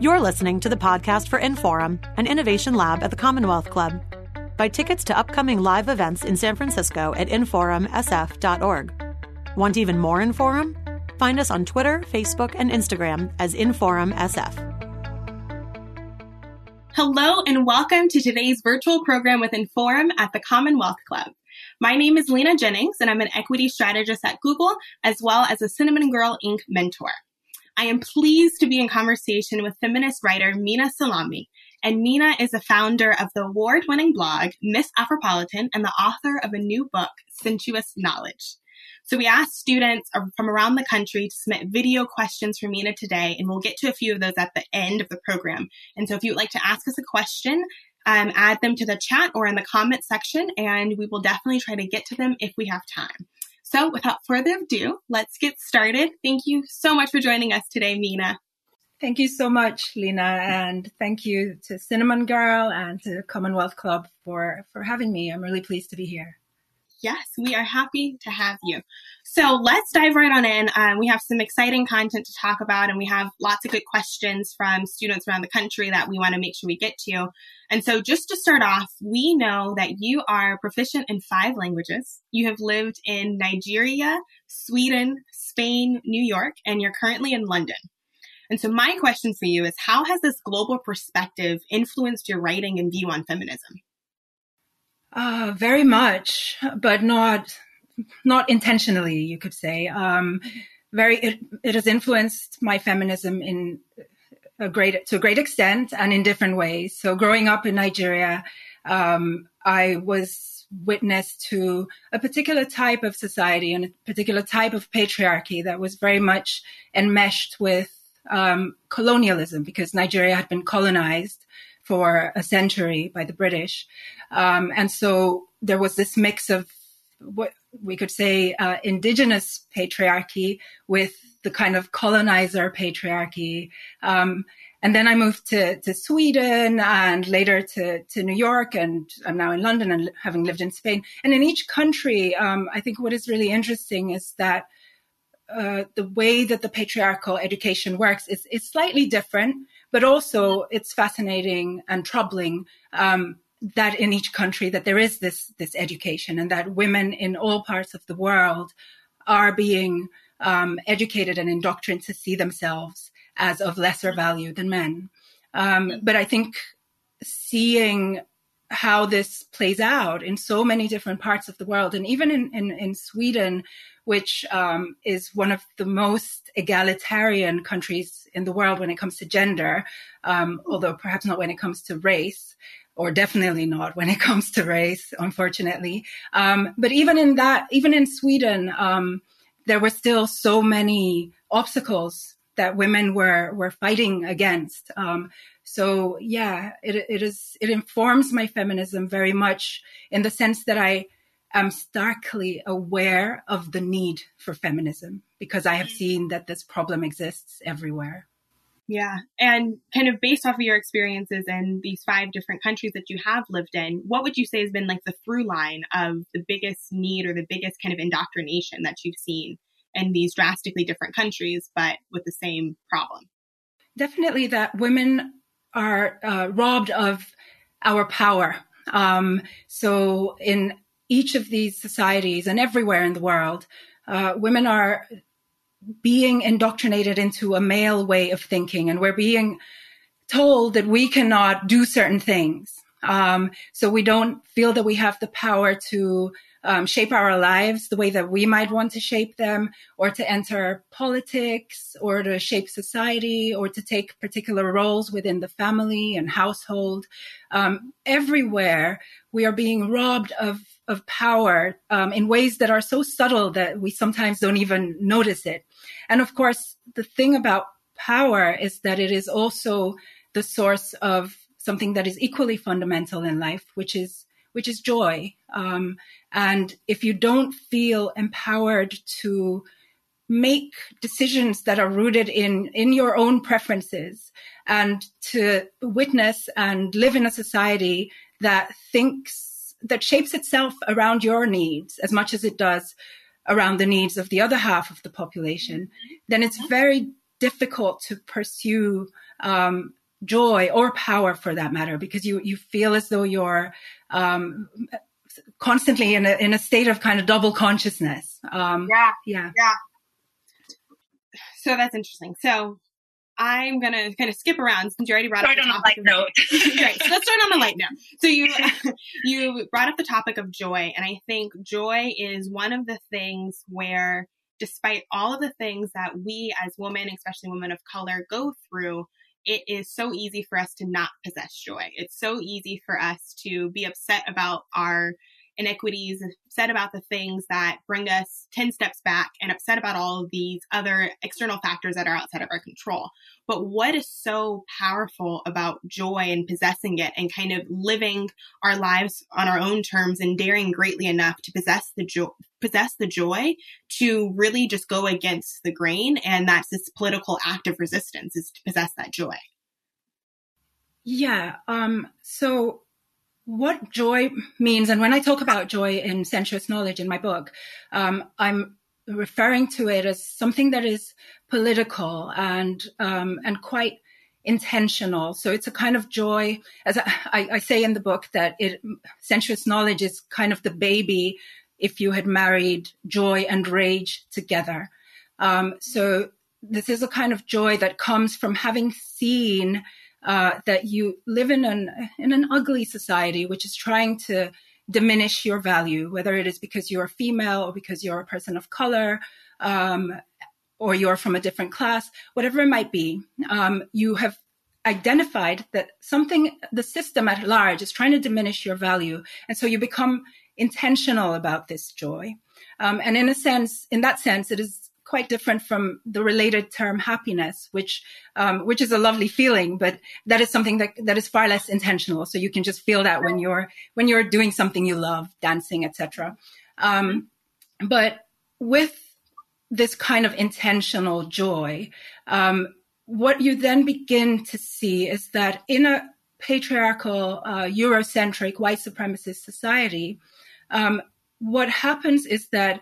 You're listening to the podcast for Inforum, an innovation lab at the Commonwealth Club. Buy tickets to upcoming live events in San Francisco at inforumsf.org. Want even more Inforum? Find us on Twitter, Facebook, and Instagram as InforumSF. Hello and welcome to today's virtual program with Inforum at the Commonwealth Club. My name is Lena Jennings and I'm an equity strategist at Google as well as a Cinnamongirl Inc. mentor. I am pleased to be in conversation with feminist writer Minna Salami. And Minna is the founder of the award winning blog Miss Afropolitan and the author of a new book, Sensuous Knowledge. So we asked students from around the country to submit video questions for Minna today, and we'll get to a few of those at the end of the program. And so if you would like to ask us a question, um, add them to the chat or in the comment section, and we will definitely try to get to them if we have time. So without further ado, let's get started. Thank you so much for joining us today, Minna. Thank you so much, Lena, and thank you to Cinnamongirl and to Commonwealth Club for, for having me. I'm really pleased to be here. Yes, we are happy to have you. So let's dive right on in. Um, we have some exciting content to talk about, and we have lots of good questions from students around the country that we want to make sure we get to. And so, just to start off, we know that you are proficient in five languages. You have lived in Nigeria, Sweden, Spain, New York, and you're currently in London. And so, my question for you is how has this global perspective influenced your writing and view on feminism? Uh, very much, but not not intentionally. You could say. Um, very, it, it has influenced my feminism in a great to a great extent and in different ways. So, growing up in Nigeria, um, I was witness to a particular type of society and a particular type of patriarchy that was very much enmeshed with um, colonialism because Nigeria had been colonized for a century by the British. Um, and so there was this mix of what we could say uh, indigenous patriarchy with the kind of colonizer patriarchy. Um, and then I moved to, to Sweden and later to, to New York and I'm now in London and having lived in Spain. And in each country, um, I think what is really interesting is that uh, the way that the patriarchal education works is, is slightly different but also it's fascinating and troubling um, that in each country that there is this this education and that women in all parts of the world are being um, educated and indoctrinated to see themselves as of lesser value than men. Um, but I think seeing how this plays out in so many different parts of the world, and even in, in, in Sweden, which um, is one of the most egalitarian countries in the world when it comes to gender, um, although perhaps not when it comes to race, or definitely not when it comes to race, unfortunately. Um, but even in that, even in Sweden, um, there were still so many obstacles that women were were fighting against. Um, so yeah, it, it is it informs my feminism very much in the sense that I am starkly aware of the need for feminism because I have seen that this problem exists everywhere. Yeah. And kind of based off of your experiences in these five different countries that you have lived in, what would you say has been like the through line of the biggest need or the biggest kind of indoctrination that you've seen in these drastically different countries, but with the same problem? Definitely that women are uh, robbed of our power. Um, so in each of these societies and everywhere in the world, uh, women are being indoctrinated into a male way of thinking, and we're being told that we cannot do certain things. Um, so we don't feel that we have the power to um, shape our lives the way that we might want to shape them, or to enter politics, or to shape society, or to take particular roles within the family and household. Um, everywhere, we are being robbed of of power um, in ways that are so subtle that we sometimes don't even notice it. And of course, the thing about power is that it is also the source of something that is equally fundamental in life, which is which is joy. Um, and if you don't feel empowered to make decisions that are rooted in in your own preferences and to witness and live in a society that thinks that shapes itself around your needs as much as it does around the needs of the other half of the population then it's very difficult to pursue um, joy or power for that matter because you you feel as though you're um, constantly in a in a state of kind of double consciousness. Um, yeah, yeah, yeah. So that's interesting. So I'm gonna kind of skip around since you already brought start up the topic of note. right. So let's start on a light note. So you you brought up the topic of joy, and I think joy is one of the things where, despite all of the things that we as women, especially women of color, go through, it is so easy for us to not possess joy. It's so easy for us to be upset about our inequities, upset about the things that bring us 10 steps back, and upset about all of these other external factors that are outside of our control. But what is so powerful about joy and possessing it and kind of living our lives on our own terms and daring greatly enough to possess the joy, possess the joy to really just go against the grain. And that's this political act of resistance is to possess that joy. Yeah. Um, so what joy means, and when I talk about joy in sensuous knowledge in my book, um, I'm referring to it as something that is political and um, and quite intentional. So it's a kind of joy, as I, I, say in the book, that it sensuous knowledge is kind of the baby if you had married joy and rage together. Um, so this is a kind of joy that comes from having seen uh, that you live in an in an ugly society which is trying to diminish your value, whether it is because you're female or because you're a person of color, um, or you're from a different class, whatever it might be. Um, you have identified that something, the system at large, is trying to diminish your value, and so you become intentional about this joy. Um, and in a sense, in that sense, it is quite different from the related term happiness, which um, which is a lovely feeling, but that is something that that is far less intentional. So you can just feel that when you're when you're doing something you love, dancing, etc. Um, but with this kind of intentional joy, um, what you then begin to see is that in a patriarchal, uh, Eurocentric, white supremacist society, um, what happens is that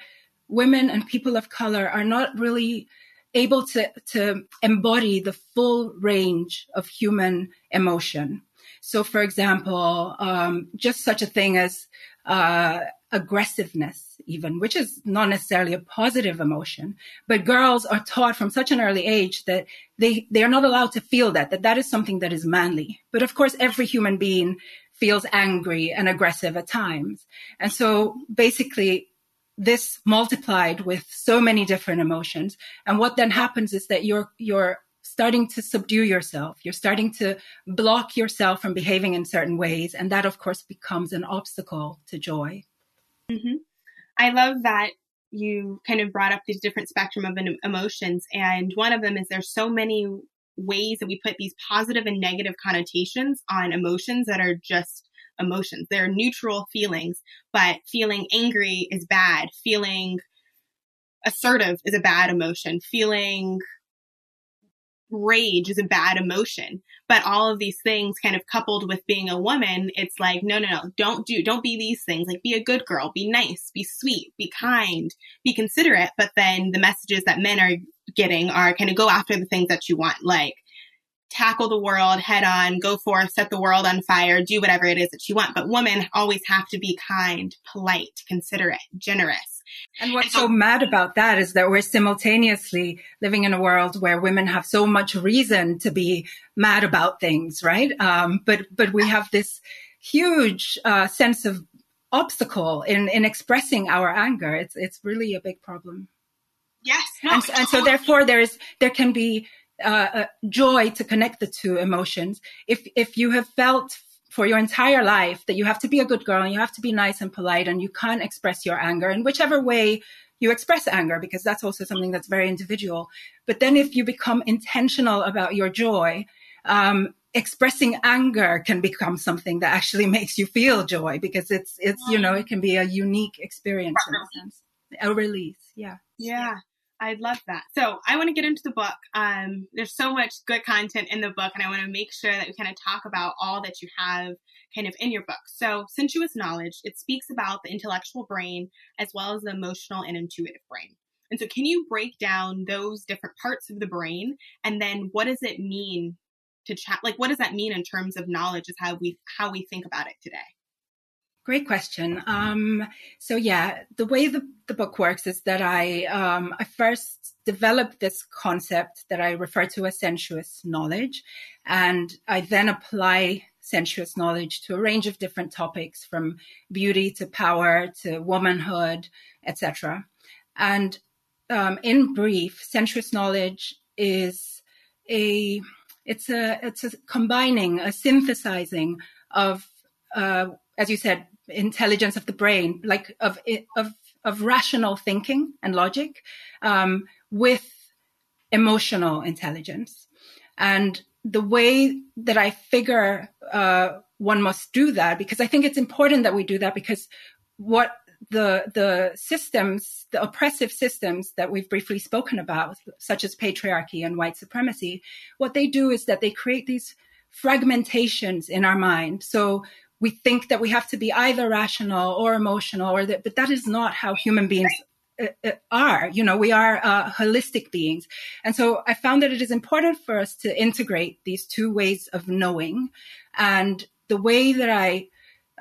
women and people of color are not really able to, to embody the full range of human emotion. So, for example, um, just such a thing as uh, aggressiveness, even, which is not necessarily a positive emotion, but girls are taught from such an early age that they, they are not allowed to feel that, that that is something that is manly. But of course, every human being feels angry and aggressive at times. And so basically, this multiplied with so many different emotions. And what then happens is that you're, you're starting to subdue yourself. You're starting to block yourself from behaving in certain ways. And that, of course, becomes an obstacle to joy. Mm-hmm. I love that you kind of brought up these different spectrum of emotions. And one of them is there's so many ways that we put these positive and negative connotations on emotions that are just emotions. They're neutral feelings, but feeling angry is bad. Feeling assertive is a bad emotion. Feeling rage is a bad emotion. But all of these things kind of coupled with being a woman, it's like, no, no, no, don't do, don't be these things. Like be a good girl, be nice, be sweet, be kind, be considerate. But then the messages that men are getting are kind of go after the things that you want. Like tackle the world head on, go forth, set the world on fire, do whatever it is that you want. But women always have to be kind, polite, considerate, generous. And what's so mad about that is that we're simultaneously living in a world where women have so much reason to be mad about things, right? Um, but but we have this huge uh, sense of obstacle in in expressing our anger. It's it's really a big problem. Yes, no, and, and so therefore there's there can be uh, uh, joy to connect the two emotions. If if you have felt for your entire life that you have to be a good girl and you have to be nice and polite and you can't express your anger in whichever way you express anger because that's also something that's very individual. But then if you become intentional about your joy, um, expressing anger can become something that actually makes you feel joy because it's it's you know it can be a unique experience in a sense a release yeah yeah I'd love that. So I want to get into the book. Um, there's so much good content in the book, and I want to make sure that we kind of talk about all that you have kind of in your book. So sensuous knowledge, it speaks about the intellectual brain as well as the emotional and intuitive brain. And so can you break down those different parts of the brain and then what does it mean to chat? Like, what does that mean in terms of knowledge is how we, how we think about it today? Great question. Um, so yeah, the way the, the book works is that I, um, I first developed this concept that I refer to as sensuous knowledge. And I then apply sensuous knowledge to a range of different topics from beauty to power to womanhood, etc. And um, in brief, sensuous knowledge is a it's a it's a combining, a synthesizing of, uh, as you said, intelligence of the brain, like of of of rational thinking and logic, um, with emotional intelligence. And the way that I figure uh, one must do that, because I think it's important that we do that, because what the the systems, the oppressive systems that we've briefly spoken about, such as patriarchy and white supremacy, what they do is that they create these fragmentations in our mind. So we think that we have to be either rational or emotional or that, but that is not how human beings uh, uh, are. You know, we are uh, holistic beings. And so I found that it is important for us to integrate these two ways of knowing. And the way that I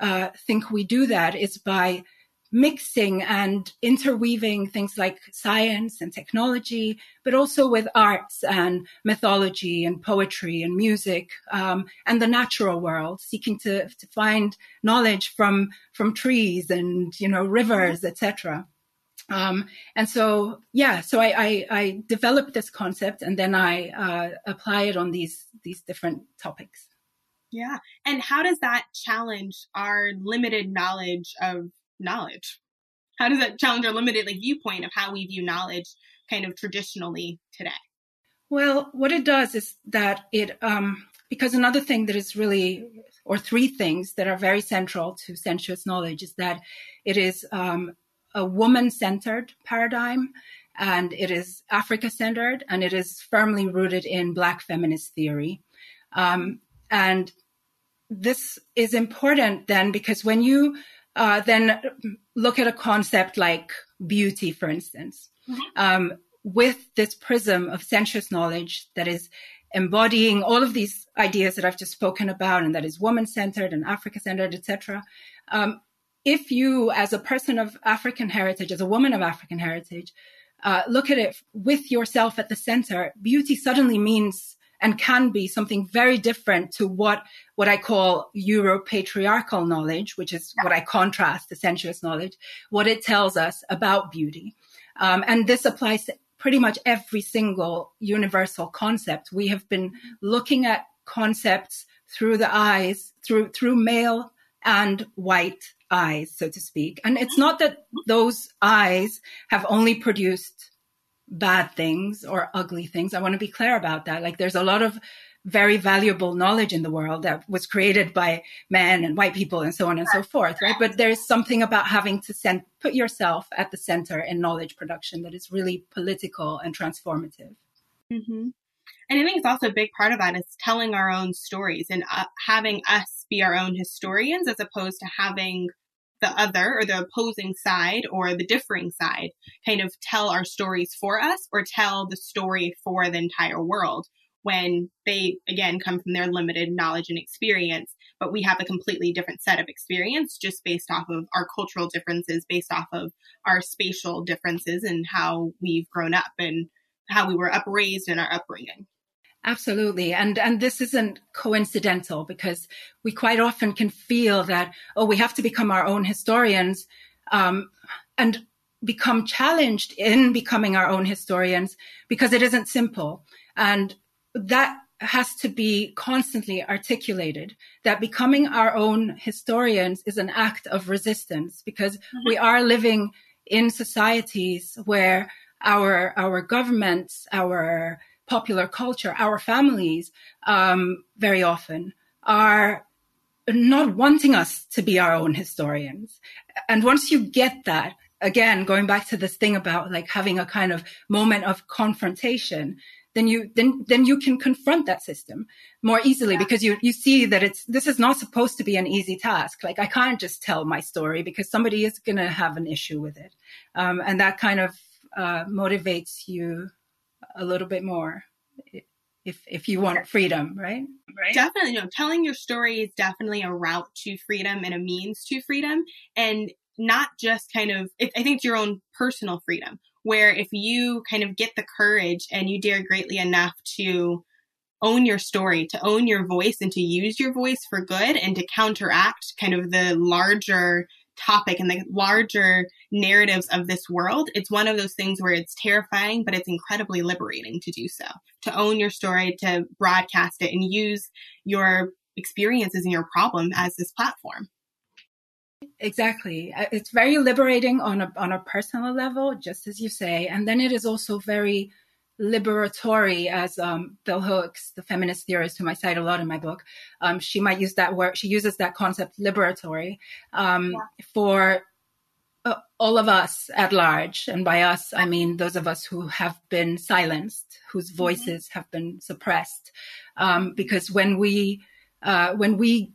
uh, think we do that is by mixing and interweaving things like science and technology, but also with arts and mythology and poetry and music um, and the natural world, seeking to, to find knowledge from from trees and you know rivers, etc. Um, and so, yeah, so I, I, I, developed this concept and then I uh, apply it on these these different topics. Yeah, and how does that challenge our limited knowledge of knowledge? How does that challenge our limited like viewpoint of how we view knowledge kind of traditionally today? Well, what it does is that it um, because another thing that is really or three things that are very central to sensuous knowledge is that it is um, a woman centered paradigm and it is Africa centered and it is firmly rooted in Black feminist theory. Um, and this is important then because when you uh, then look at a concept like beauty, for instance, mm-hmm. um, with this prism of sensuous knowledge that is embodying all of these ideas that I've just spoken about, and that is woman centered and Africa centered, etc. Um, if you, as a person of African heritage, as a woman of African heritage, uh, look at it with yourself at the center, beauty suddenly means and can be something very different to what what I call Euro patriarchal knowledge, which is what I contrast to sensuous knowledge, what it tells us about beauty. Um, and this applies to pretty much every single universal concept. We have been looking at concepts through the eyes, through through male and white eyes, so to speak. And it's not that those eyes have only produced bad things or ugly things. I want to be clear about that. Like there's a lot of very valuable knowledge in the world that was created by men and white people and so on and so forth, right? But there's something about having to send, put yourself at the center in knowledge production that is really political and transformative. Mm-hmm. And I think it's also a big part of that is telling our own stories and uh, having us be our own historians as opposed to having the other or the opposing side or the differing side kind of tell our stories for us or tell the story for the entire world when they again come from their limited knowledge and experience but we have a completely different set of experience just based off of our cultural differences based off of our spatial differences and how we've grown up and how we were upraised in our upbringing Absolutely. And, and this isn't coincidental because we quite often can feel that, oh, we have to become our own historians, um, and become challenged in becoming our own historians because it isn't simple. And that has to be constantly articulated that becoming our own historians is an act of resistance because mm-hmm. we are living in societies where our our governments our popular culture, our families um, very often are not wanting us to be our own historians. And once you get that, again, going back to this thing about like having a kind of moment of confrontation, then you then then you can confront that system more easily yeah. because you you see that it's this is not supposed to be an easy task. Like I can't just tell my story because somebody is going to have an issue with it, um, and that kind of uh, motivates you a little bit more if if you want freedom, right? Right. Definitely, no. Telling your story is definitely a route to freedom and a means to freedom, and not just kind of. I think it's your own personal freedom. Where if you kind of get the courage and you dare greatly enough to own your story, to own your voice, and to use your voice for good, and to counteract kind of the larger topic and the larger narratives of this world, it's one of those things where it's terrifying, but it's incredibly liberating to do so. To own your story, to broadcast it, and use your experiences and your problem as this platform. Exactly. Uh, it's very liberating on a on a personal level, just as you say, and then it is also very liberatory, as um, Bell Hooks, the feminist theorist whom I cite a lot in my book, um, she might use that word. She uses that concept, liberatory, um, yeah. for uh, all of us at large. And by us, I mean those of us who have been silenced, whose mm-hmm. voices mm-hmm. have been suppressed. Um, because when we uh, when we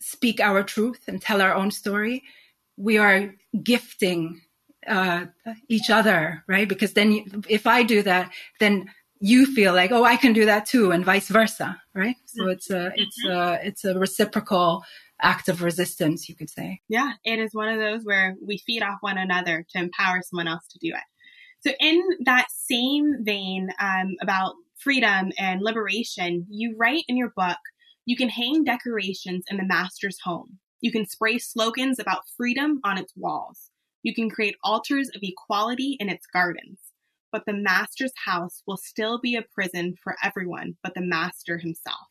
speak our truth and tell our own story, we are gifting uh, each other, right? Because then you, if I do that, then you feel like, oh, I can do that too, and vice versa, right? So it's a it's a it's a reciprocal act of resistance, you could say. Yeah, it is one of those where we feed off one another to empower someone else to do it. So in that same vein um, about freedom and liberation, you write in your book, you can hang decorations in the master's home. You can spray slogans about freedom on its walls. You can create altars of equality in its gardens, but the master's house will still be a prison for everyone but the master himself.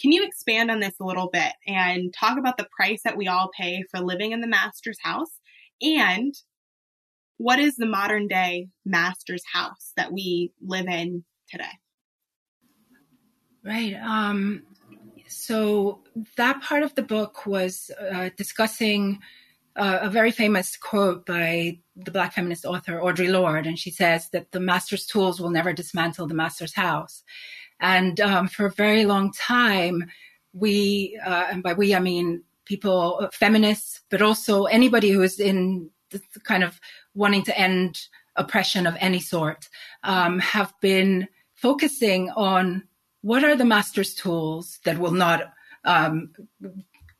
Can you expand on this a little bit and talk about the price that we all pay for living in the master's house and what is the modern day master's house that we live in today? Right. Um, so that part of the book was uh, discussing uh, a very famous quote by the Black feminist author Audre Lorde, and she says that the master's tools will never dismantle the master's house. And um, for a very long time, we, uh, and by we I mean people, uh, feminists, but also anybody who is in kind of wanting to end oppression of any sort, um, have been focusing on what are the master's tools that will not um,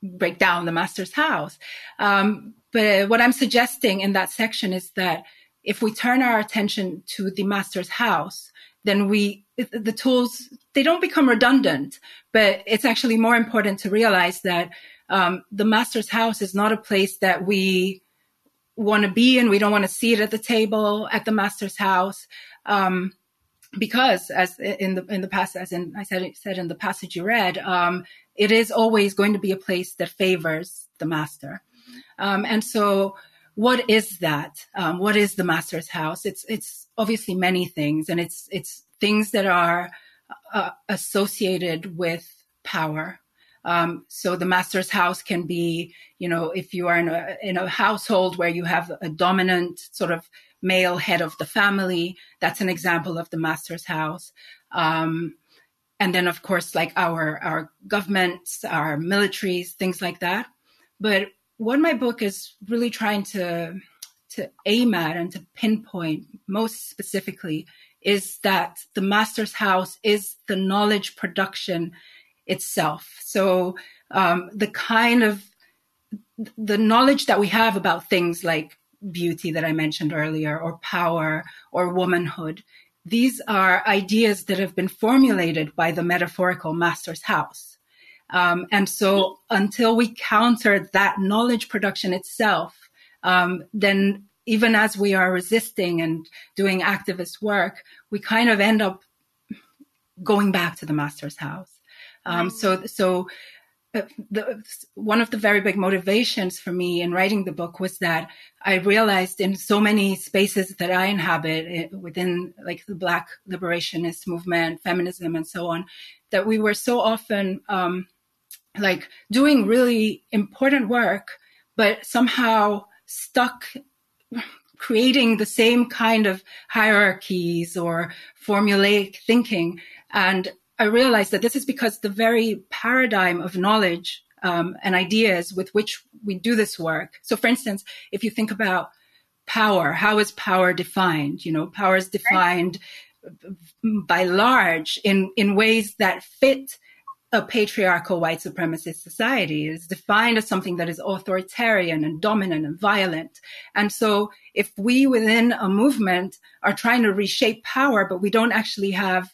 break down the master's house. Um, but what I'm suggesting in that section is that if we turn our attention to the master's house, then we, the tools, they don't become redundant, but it's actually more important to realize that um, the master's house is not a place that we want to be in. We don't want to see it at the table at the master's house. Um, because as in the in the past as in I said said in the passage you read, um, it is always going to be a place that favors the master, um, and so what is that? Um, what is the master's house? It's it's obviously many things, and it's it's things that are uh, associated with power. Um, so the master's house can be, you know, if you are in a in a household where you have a dominant sort of male head of the family. That's an example of the master's house. Um, and then, of course, like our our governments, our militaries, things like that. But what my book is really trying to to aim at and to pinpoint most specifically is that the master's house is the knowledge production itself. So um, the kind of the knowledge that we have about things like beauty that I mentioned earlier, or power, or womanhood. These are ideas that have been formulated by the metaphorical master's house. Um, and so until we counter that knowledge production itself, um, then even as we are resisting and doing activist work, we kind of end up going back to the master's house. Um, so, so the, one of the very big motivations for me in writing the book was that I realized in so many spaces that I inhabit eh, within like the Black liberationist movement, feminism, and so on, that we were so often um, like doing really important work, but somehow stuck creating the same kind of hierarchies or formulaic thinking. And I realized that this is because the very paradigm of knowledge um, and ideas with which we do this work. So, for instance, if you think about power. How is power defined? You know, power is defined by large in, in ways that fit a patriarchal white supremacist society is defined as something that is authoritarian and dominant and violent. And so if we within a movement are trying to reshape power, but we don't actually have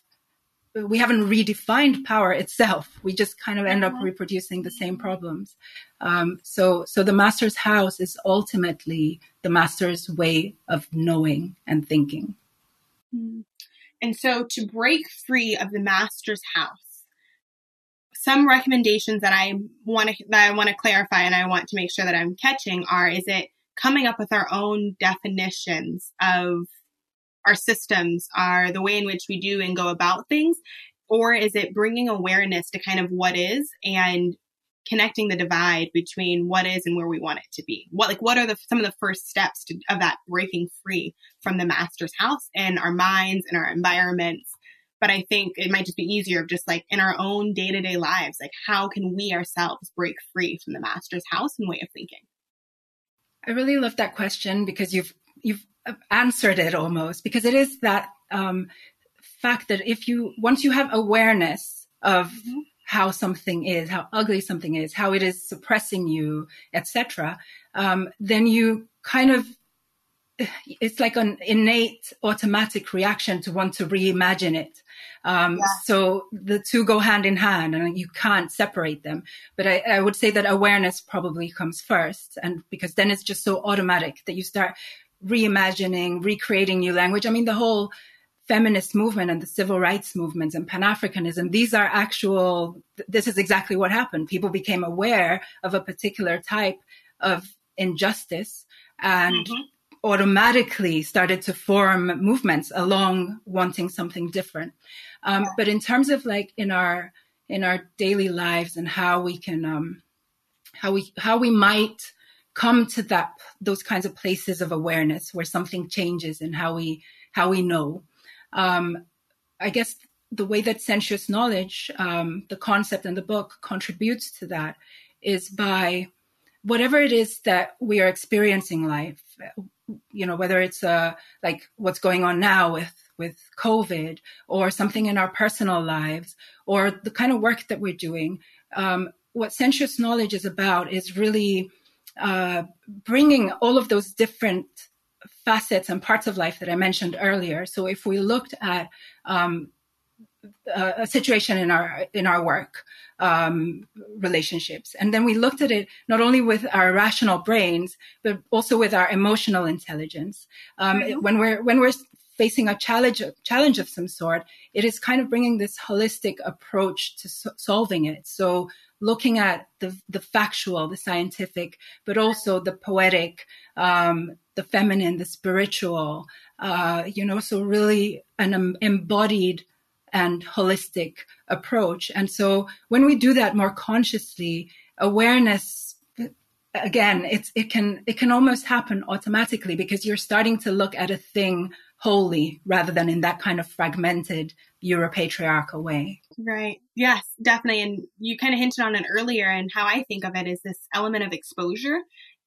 we haven't redefined power itself. We just kind of end up mm-hmm. reproducing the same problems. Um, so, so the master's house is ultimately the master's way of knowing and thinking. Hmm. And so, to break free of the master's house, some recommendations that I want to that I want to clarify and I want to make sure that I'm catching are: is it coming up with our own definitions of our systems, are the way in which we do and go about things, or is it bringing awareness to kind of what is and connecting the divide between what is and where we want it to be? What like what are the some of the first steps to, of that breaking free from the master's house and our minds and our environments but I think it might just be easier of just like in our own day to day lives, like how can we ourselves break free from the master's house and way of thinking? I really love that question because you've you've answered it almost because it is that um, fact that if you once you have awareness of mm-hmm. how something is, how ugly something is, how it is suppressing you, etc., um, then you kind of it's like an innate automatic reaction to want to reimagine it. Um, yeah. So the two go hand in hand and you can't separate them. But I, I, would say that awareness probably comes first. And because then it's just so automatic that you start reimagining, recreating new language. I mean, the whole feminist movement and the civil rights movements and Pan-Africanism, these are actual, this is exactly what happened. People became aware of a particular type of injustice and mm-hmm automatically started to form movements along wanting something different. Um, but in terms of like in our in our daily lives and how we can um, how we how we might come to that those kinds of places of awareness where something changes and how we how we know. Um, I guess the way that sensuous knowledge, um, the concept in the book, contributes to that is by whatever it is that we are experiencing life, you know, whether it's uh, like what's going on now with with COVID or something in our personal lives or the kind of work that we're doing. Um, what sensuous knowledge is about is really uh, bringing all of those different facets and parts of life that I mentioned earlier. So if we looked at um, a, situation in our in our work um, relationships, and then we looked at it not only with our rational brains, but also with our emotional intelligence. Um, mm-hmm. When we're when we're facing a challenge challenge of some sort, it is kind of bringing this holistic approach to so- solving it. So looking at the the factual, the scientific, but also the poetic, um, the feminine, the spiritual. Uh, you know, so really an um, embodied and holistic approach. And so when we do that more consciously, awareness again it's it can it can almost happen automatically because you're starting to look at a thing wholly rather than in that kind of fragmented Europatriarchal way. Right. Yes, definitely. And you kind of hinted on it earlier and how I think of it is this element of exposure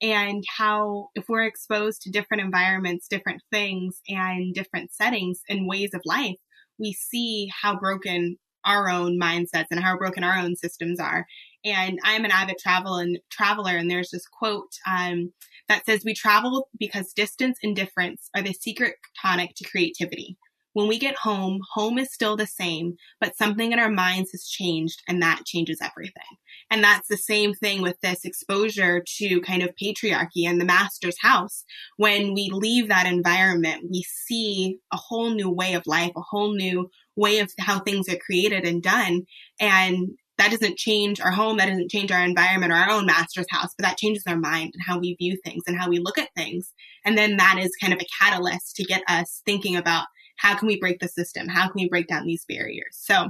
and how if we're exposed to different environments, different things and different settings and ways of life, we see how broken our own mindsets and how broken our own systems are. And I'm an avid travel and traveler, and there's this quote um, that says, "We travel because distance and difference are the secret tonic to creativity." When we get home, home is still the same, but something in our minds has changed and that changes everything. And that's the same thing with this exposure to kind of patriarchy and the master's house. When we leave that environment, we see a whole new way of life, a whole new way of how things are created and done. And that doesn't change our home, that doesn't change our environment or our own master's house, but that changes our mind and how we view things and how we look at things. And then that is kind of a catalyst to get us thinking about how can we break the system? How can we break down these barriers? So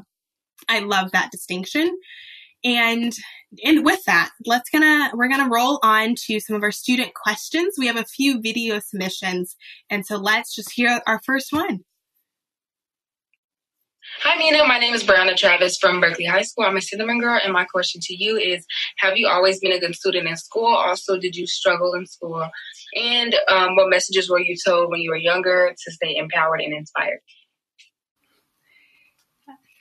I love that distinction. And and with that, let's gonna we're gonna roll on to some of our student questions. We have a few video submissions, and so let's just hear our first one. Hi, Nina. My name is Brianna Travis from Berkeley High School. I'm a Cinnamongirl, and my question to you is Have you always been a good student in school? Also, did you struggle in school? And um, what messages were you told when you were younger to stay empowered and inspired?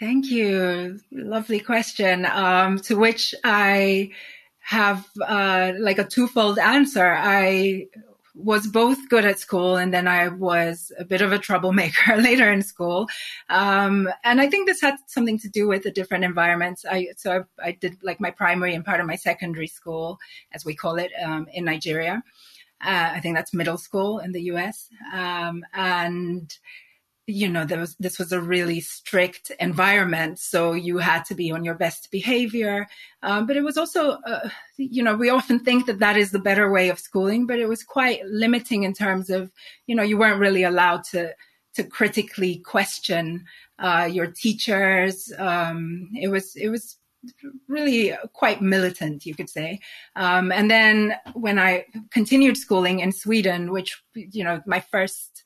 Thank you. Lovely question. Um, to which I have uh, like a twofold answer. I was both good at school and then I was a bit of a troublemaker later in school. Um, and I think this had something to do with the different environments. I, so I, I, did like my primary and part of my secondary school, as we call it, um, in Nigeria. Uh, I think that's middle school in the US. Um, and you know, there was, this was a really strict environment. So you had to be on your best behavior. Um, but it was also, uh, you know, we often think that that is the better way of schooling, but it was quite limiting in terms of, you know, you weren't really allowed to, to critically question, uh, your teachers. Um, it was, it was really quite militant, you could say. Um, and then when I continued schooling in Sweden, which, you know, my first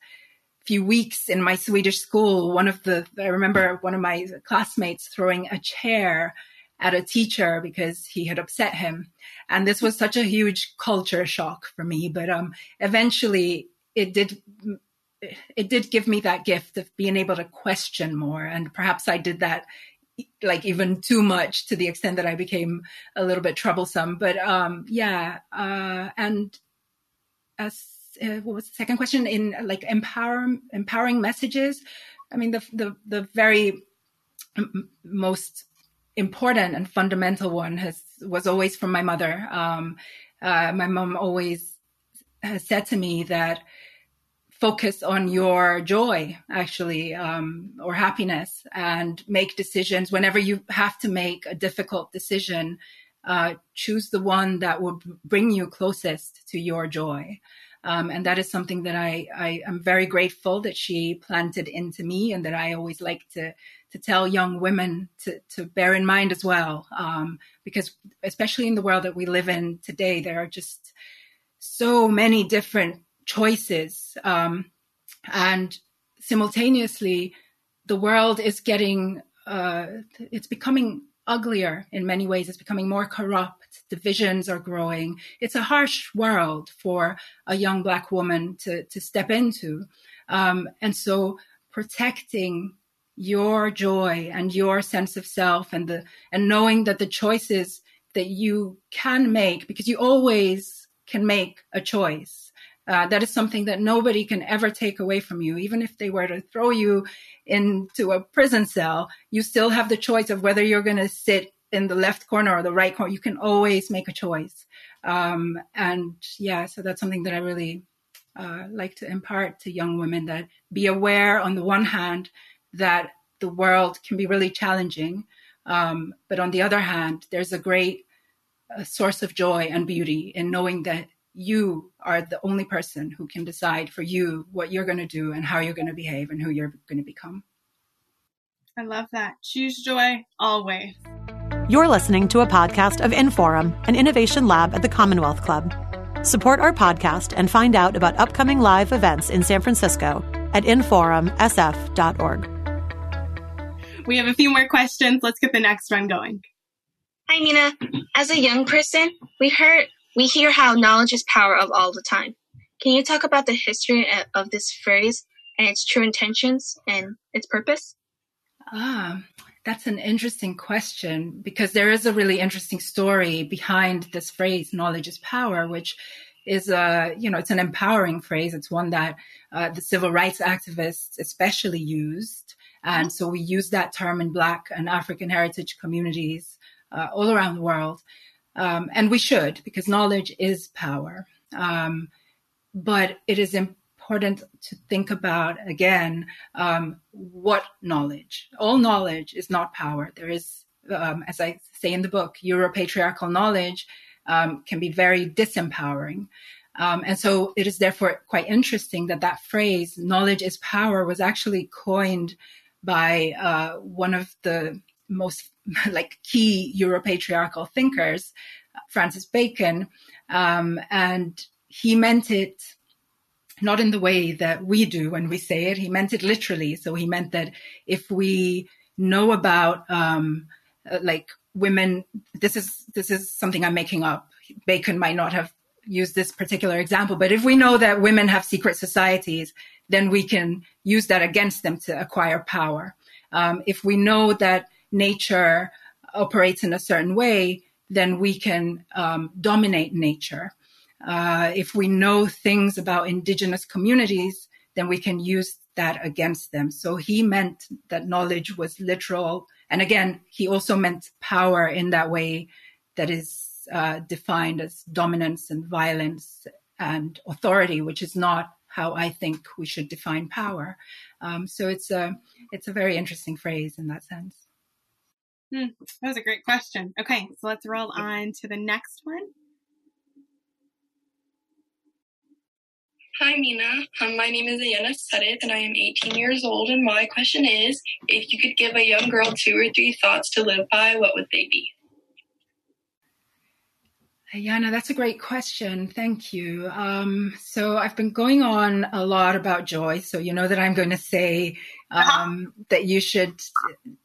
few weeks in my Swedish school, one of the, I remember one of my classmates throwing a chair at a teacher because he had upset him. And this was such a huge culture shock for me. But, um, eventually it did, it did give me that gift of being able to question more. And perhaps I did that like even too much to the extent that I became a little bit troublesome. But, um, yeah. Uh, and as uh, what was the second question? In like empower empowering messages? I mean the the the very most important and fundamental one has was always from my mother. Um, uh, my mom always has said to me that focus on your joy actually um, or happiness and make decisions. Whenever you have to make a difficult decision uh, choose the one that will bring you closest to your joy um, and that is something that I, I am very grateful that she planted into me and that I always like to, to tell young women to, to bear in mind as well. Um, because especially in the world that we live in today, there are just so many different choices. Um, and simultaneously, the world is getting, uh, it's becoming uglier in many ways. It's becoming more corrupt divisions are growing. It's a harsh world for a young black woman to, to step into. Um, and so protecting your joy and your sense of self and the, and knowing that the choices that you can make, because you always can make a choice. Uh, that is something that nobody can ever take away from you. Even if they were to throw you into a prison cell, you still have the choice of whether you're going to sit in the left corner or the right corner. You can always make a choice. Um, and yeah, so that's something that I really uh, like to impart to young women that be aware on the one hand that the world can be really challenging. Um, but on the other hand, there's a great uh, source of joy and beauty in knowing that you are the only person who can decide for you what you're going to do and how you're going to behave and who you're going to become. I love that. Choose joy always. You're listening to a podcast of Inforum, an innovation lab at the Commonwealth Club. Support our podcast and find out about upcoming live events in San Francisco at inforumsf.org. We have a few more questions. Let's get the next one going. Hi, Nina. As a young person, we heard we hear how knowledge is power of all the time. Can you talk about the history of this phrase and its true intentions and its purpose? Ah, that's an interesting question because there is a really interesting story behind this phrase, knowledge is power, which is a, you know, it's an empowering phrase. It's one that uh, the civil rights activists especially used. And so we use that term in Black and African heritage communities uh, all around the world. Um, and we should because knowledge is power. Um, but it is important important to think about again um, what knowledge. All knowledge is not power. There is, um, as I say in the book, Europatriarchal knowledge um, can be very disempowering. Um, and so it is therefore quite interesting that that phrase, knowledge is power, was actually coined by uh, one of the most like key Europatriarchal thinkers, Francis Bacon. Um, and he meant it not in the way that we do when we say it. He meant it literally. So he meant that if we know about um, uh, like women. This is this is something I'm making up. Bacon might not have used this particular example, but if we know that women have secret societies, then we can use that against them to acquire power. Um, if we know that nature operates in a certain way, then we can um, dominate nature. Uh, if we know things about indigenous communities, then we can use that against them. So he meant that knowledge was literal. And again, he also meant power in that way that is uh, defined as dominance and violence and authority, which is not how I think we should define power. Um, so it's a it's a very interesting phrase in that sense. Hmm, that was a great question. Okay, so let's roll on to the next one. Hi, Minna. Um, my name is Ayana Sadith, and I am 18 years old. And my question is if you could give a young girl two or three thoughts to live by, what would they be? Ayana, that's a great question. Thank you. Um, so I've been going on a lot about joy. So you know that I'm going to say uh-huh. um, uh-huh. that you should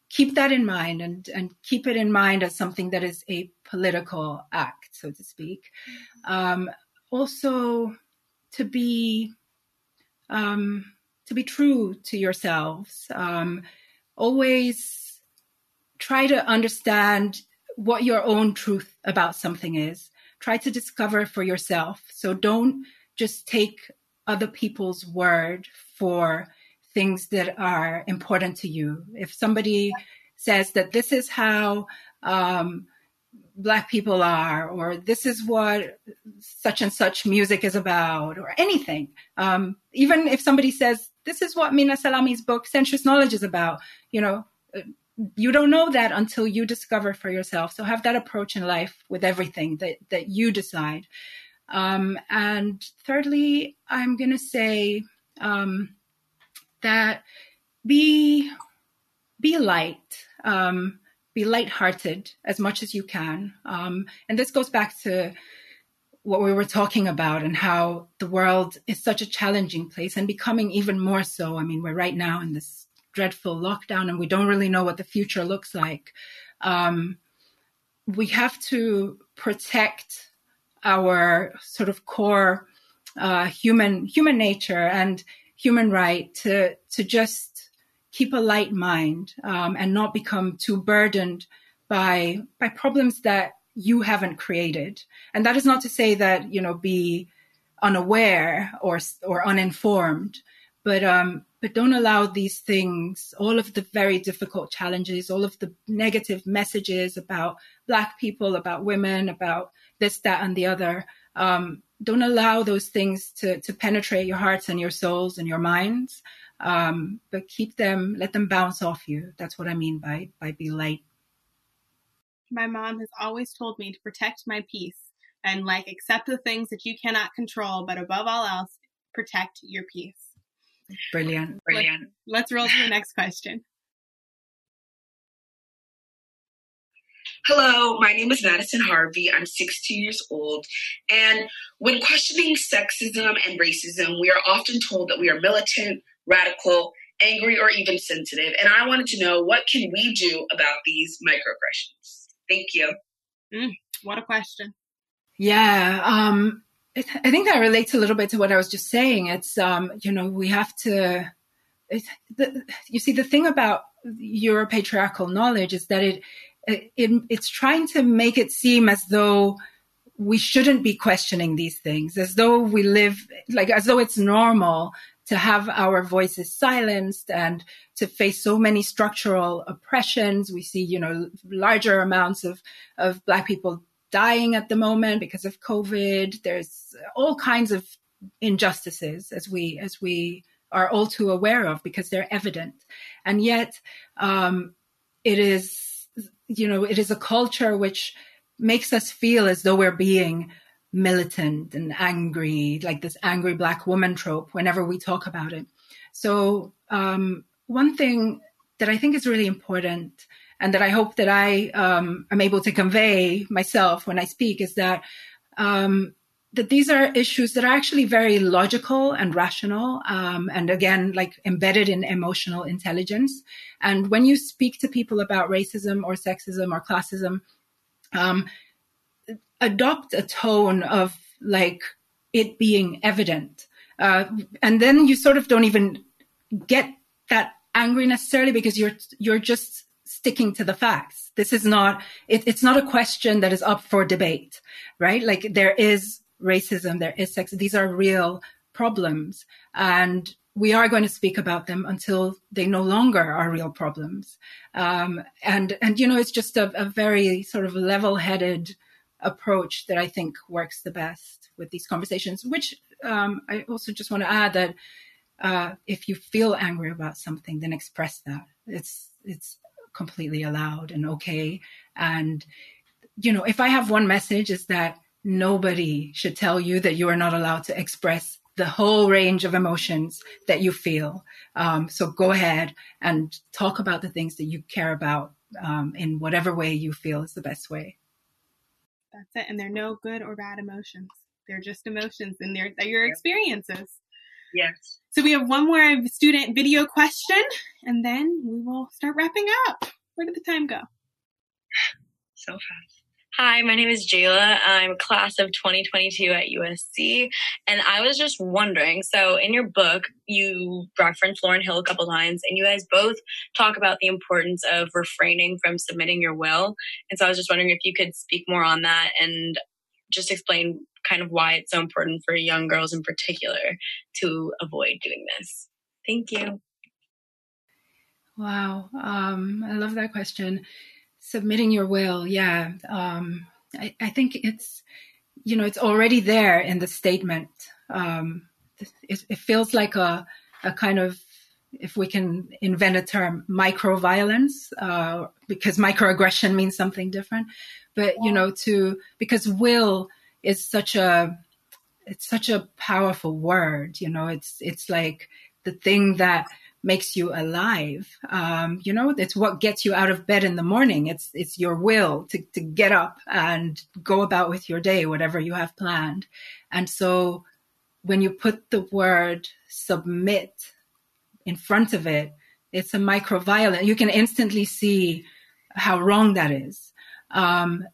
keep that in mind and, and keep it in mind as something that is a political act, so to speak. Um, also, to be um, to be true to yourselves. Um, always try to understand what your own truth about something is. Try to discover for yourself. So don't just take other people's word for things that are important to you. If somebody says that this is how um, black people are, or this is what such and such music is about, or anything. Um, even if somebody says, this is what Minna Salami's book, Sensuous Knowledge, is about, you know, you don't know that until you discover for yourself. So have that approach in life with everything that, that you decide. Um, and thirdly, I'm going to say um, that be be light. Um, be lighthearted as much as you can. Um, and this goes back to what we were talking about and how the world is such a challenging place and becoming even more so. I mean, we're right now in this dreadful lockdown and we don't really know what the future looks like. Um, we have to protect our sort of core uh, human human nature and human right to to just keep a light mind um, and not become too burdened by by problems that you haven't created. And that is not to say that you know be unaware or or uninformed, but um, but don't allow these things, all of the very difficult challenges, all of the negative messages about Black people, about women, about this, that, and the other. Um, don't allow those things to, to penetrate your hearts and your souls and your minds um, but keep them, let them bounce off you. That's what I mean by by be light. My mom has always told me to protect my peace and like accept the things that you cannot control, but above all else, protect your peace. Brilliant, brilliant. Let's, let's roll to the next question. Hello, my name is Madison Harvey. I'm 16 years old. And when questioning sexism and racism, we are often told that we are militant, radical, angry, or even sensitive. And I wanted to know what can we do about these microaggressions? Thank you. Mm, what a question. Yeah. Um, I think that relates a little bit to what I was just saying. It's, um, you know, we have to, it, the, you see, the thing about your patriarchal knowledge is that it, it, it, it's trying to make it seem as though we shouldn't be questioning these things, as though we live, like, as though it's normal to have our voices silenced and to face so many structural oppressions. We see, you know, larger amounts of, of Black people dying at the moment because of COVID. There's all kinds of injustices as we, as we are all too aware of because they're evident. And yet, um, it is, you know, it is a culture which makes us feel as though we're being militant and angry, like this angry black woman trope whenever we talk about it. So, um, one thing that I think is really important and that I hope that I um, am able to convey myself when I speak is that um, that these are issues that are actually very logical and rational, um, and again, like embedded in emotional intelligence. And when you speak to people about racism or sexism or classism, um, adopt a tone of like it being evident, uh, and then you sort of don't even get that angry necessarily because you're you're just sticking to the facts. This is not it, it's not a question that is up for debate, right? Like there is racism, there is sex. These are real problems. And we are going to speak about them until they no longer are real problems. Um, and, and, you know, it's just a, a very sort of level headed approach that I think works the best with these conversations, which um, I also just want to add that uh, if you feel angry about something, then express that. It's, it's completely allowed and okay. And, you know, if I have one message is that nobody should tell you that you are not allowed to express the whole range of emotions that you feel. Um, so go ahead and talk about the things that you care about um, in whatever way you feel is the best way. That's it. And they're no good or bad emotions. They're just emotions and they're, they're your experiences. Yes. So we have one more student video question and then we will start wrapping up. Where did the time go? So fast. Hi, my name is Jayla. I'm class of 2022 at USC. And I was just wondering so, in your book, you reference Lauryn Hill a couple times, and you guys both talk about the importance of refraining from submitting your will. And so, I was just wondering if you could speak more on that and just explain kind of why it's so important for young girls in particular to avoid doing this. Thank you. Wow. Um, I love that question submitting your will yeah. Um, I, I, think it's you know it's already there in the statement. Um, it, it, feels like a, a kind of if we can invent a term micro violence uh, because microaggression means something different. But you know to because will is such a it's such a powerful word you know it's it's like the thing that makes you alive. Um, you know, it's what gets you out of bed in the morning. It's it's your will to to get up and go about with your day, whatever you have planned. And so, when you put the word submit in front of it, it's a micro violence. You can instantly see how wrong that is. Um,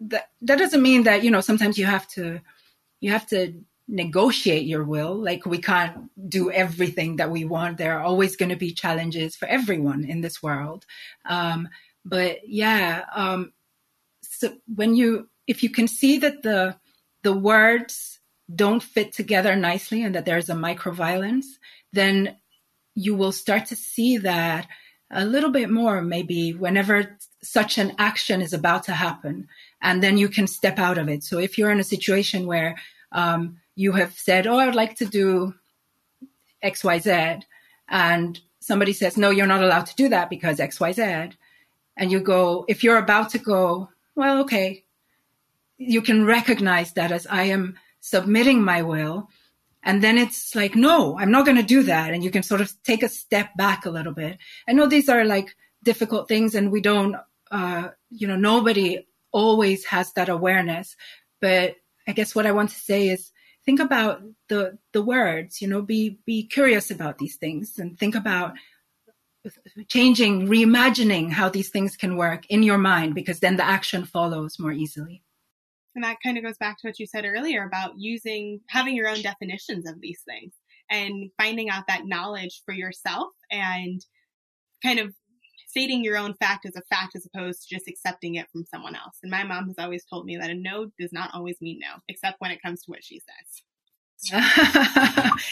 that that doesn't mean that you know sometimes you have to you have to negotiate your will. Like we can't do everything that we want. There are always going to be challenges for everyone in this world. Um, but yeah, um, so when you, if you can see that the, the words don't fit together nicely and that there's a microviolence, then you will start to see that a little bit more maybe whenever such an action is about to happen and then you can step out of it so if you're in a situation where um, you have said, Oh, I would like to do XYZ. And somebody says, No, you're not allowed to do that because XYZ. And you go, if you're about to go, well, okay, you can recognize that as I am submitting my will. And then it's like, no, I'm not going to do that. And you can sort of take a step back a little bit. I know these are like difficult things and we don't, uh, you know, nobody always has that awareness. But I guess what I want to say is think about the the words you know be be curious about these things and think about changing reimagining how these things can work in your mind because then the action follows more easily. And that kind of goes back to what you said earlier about using having your own definitions of these things and finding out that knowledge for yourself and kind of stating your own fact as a fact as opposed to just accepting it from someone else. And my mom has always told me that a no does not always mean no, except when it comes to what she says.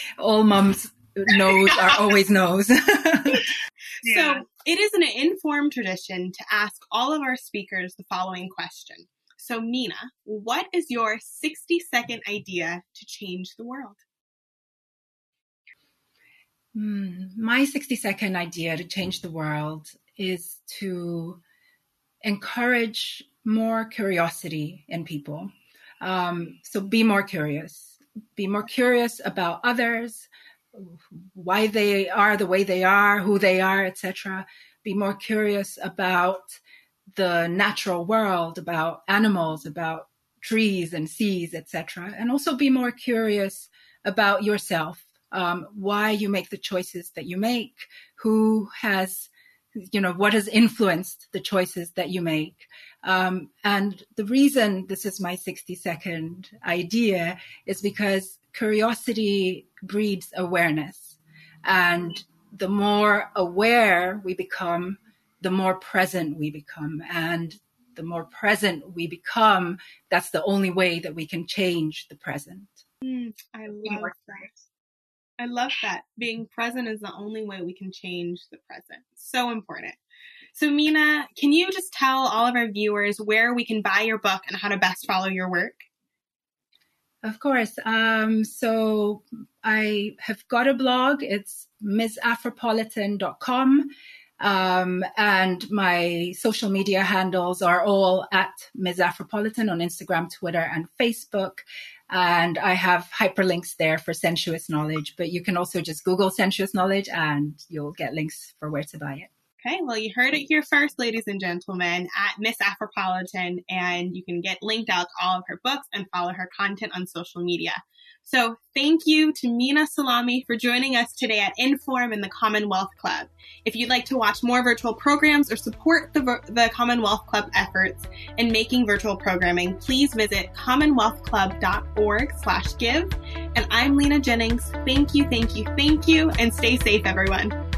All moms knows are always knows. yeah. So it is an Inforum tradition to ask all of our speakers the following question. So Minna, what is your 60 second idea to change the world? Mm, my 60 second idea to change the world is to encourage more curiosity in people. Um, so be more curious. Be more curious about others, why they are the way they are, who they are, etc. Be more curious about the natural world, about animals, about trees and seas, etc. And also be more curious about yourself, um, why you make the choices that you make, who has, you know, what has influenced the choices that you make. Um, and the reason this is my 60 second idea is because curiosity breeds awareness. And the more aware we become, the more present we become. And the more present we become, that's the only way that we can change the present. Mm, I love that. I love that. Being present is the only way we can change the present. So important. So, Minna, can you just tell all of our viewers where we can buy your book and how to best follow your work? Of course. Um, so, I have got a blog. It's msafropolitan.com. Um, and my social media handles are all at Ms. Afropolitan on Instagram, Twitter, and Facebook. And I have hyperlinks there for sensuous knowledge, but you can also just Google sensuous knowledge and you'll get links for where to buy it. Okay, well, you heard it here first, ladies and gentlemen, at Miss Afropolitan, and you can get linked out to all of her books and follow her content on social media. So thank you to Minna Salami for joining us today at Inforum in the Commonwealth Club. If you'd like to watch more virtual programs or support the, the Commonwealth Club efforts in making virtual programming, please visit commonwealthclub.org slash give. And I'm Lena Jennings. Thank you, thank you, thank you, and stay safe, everyone.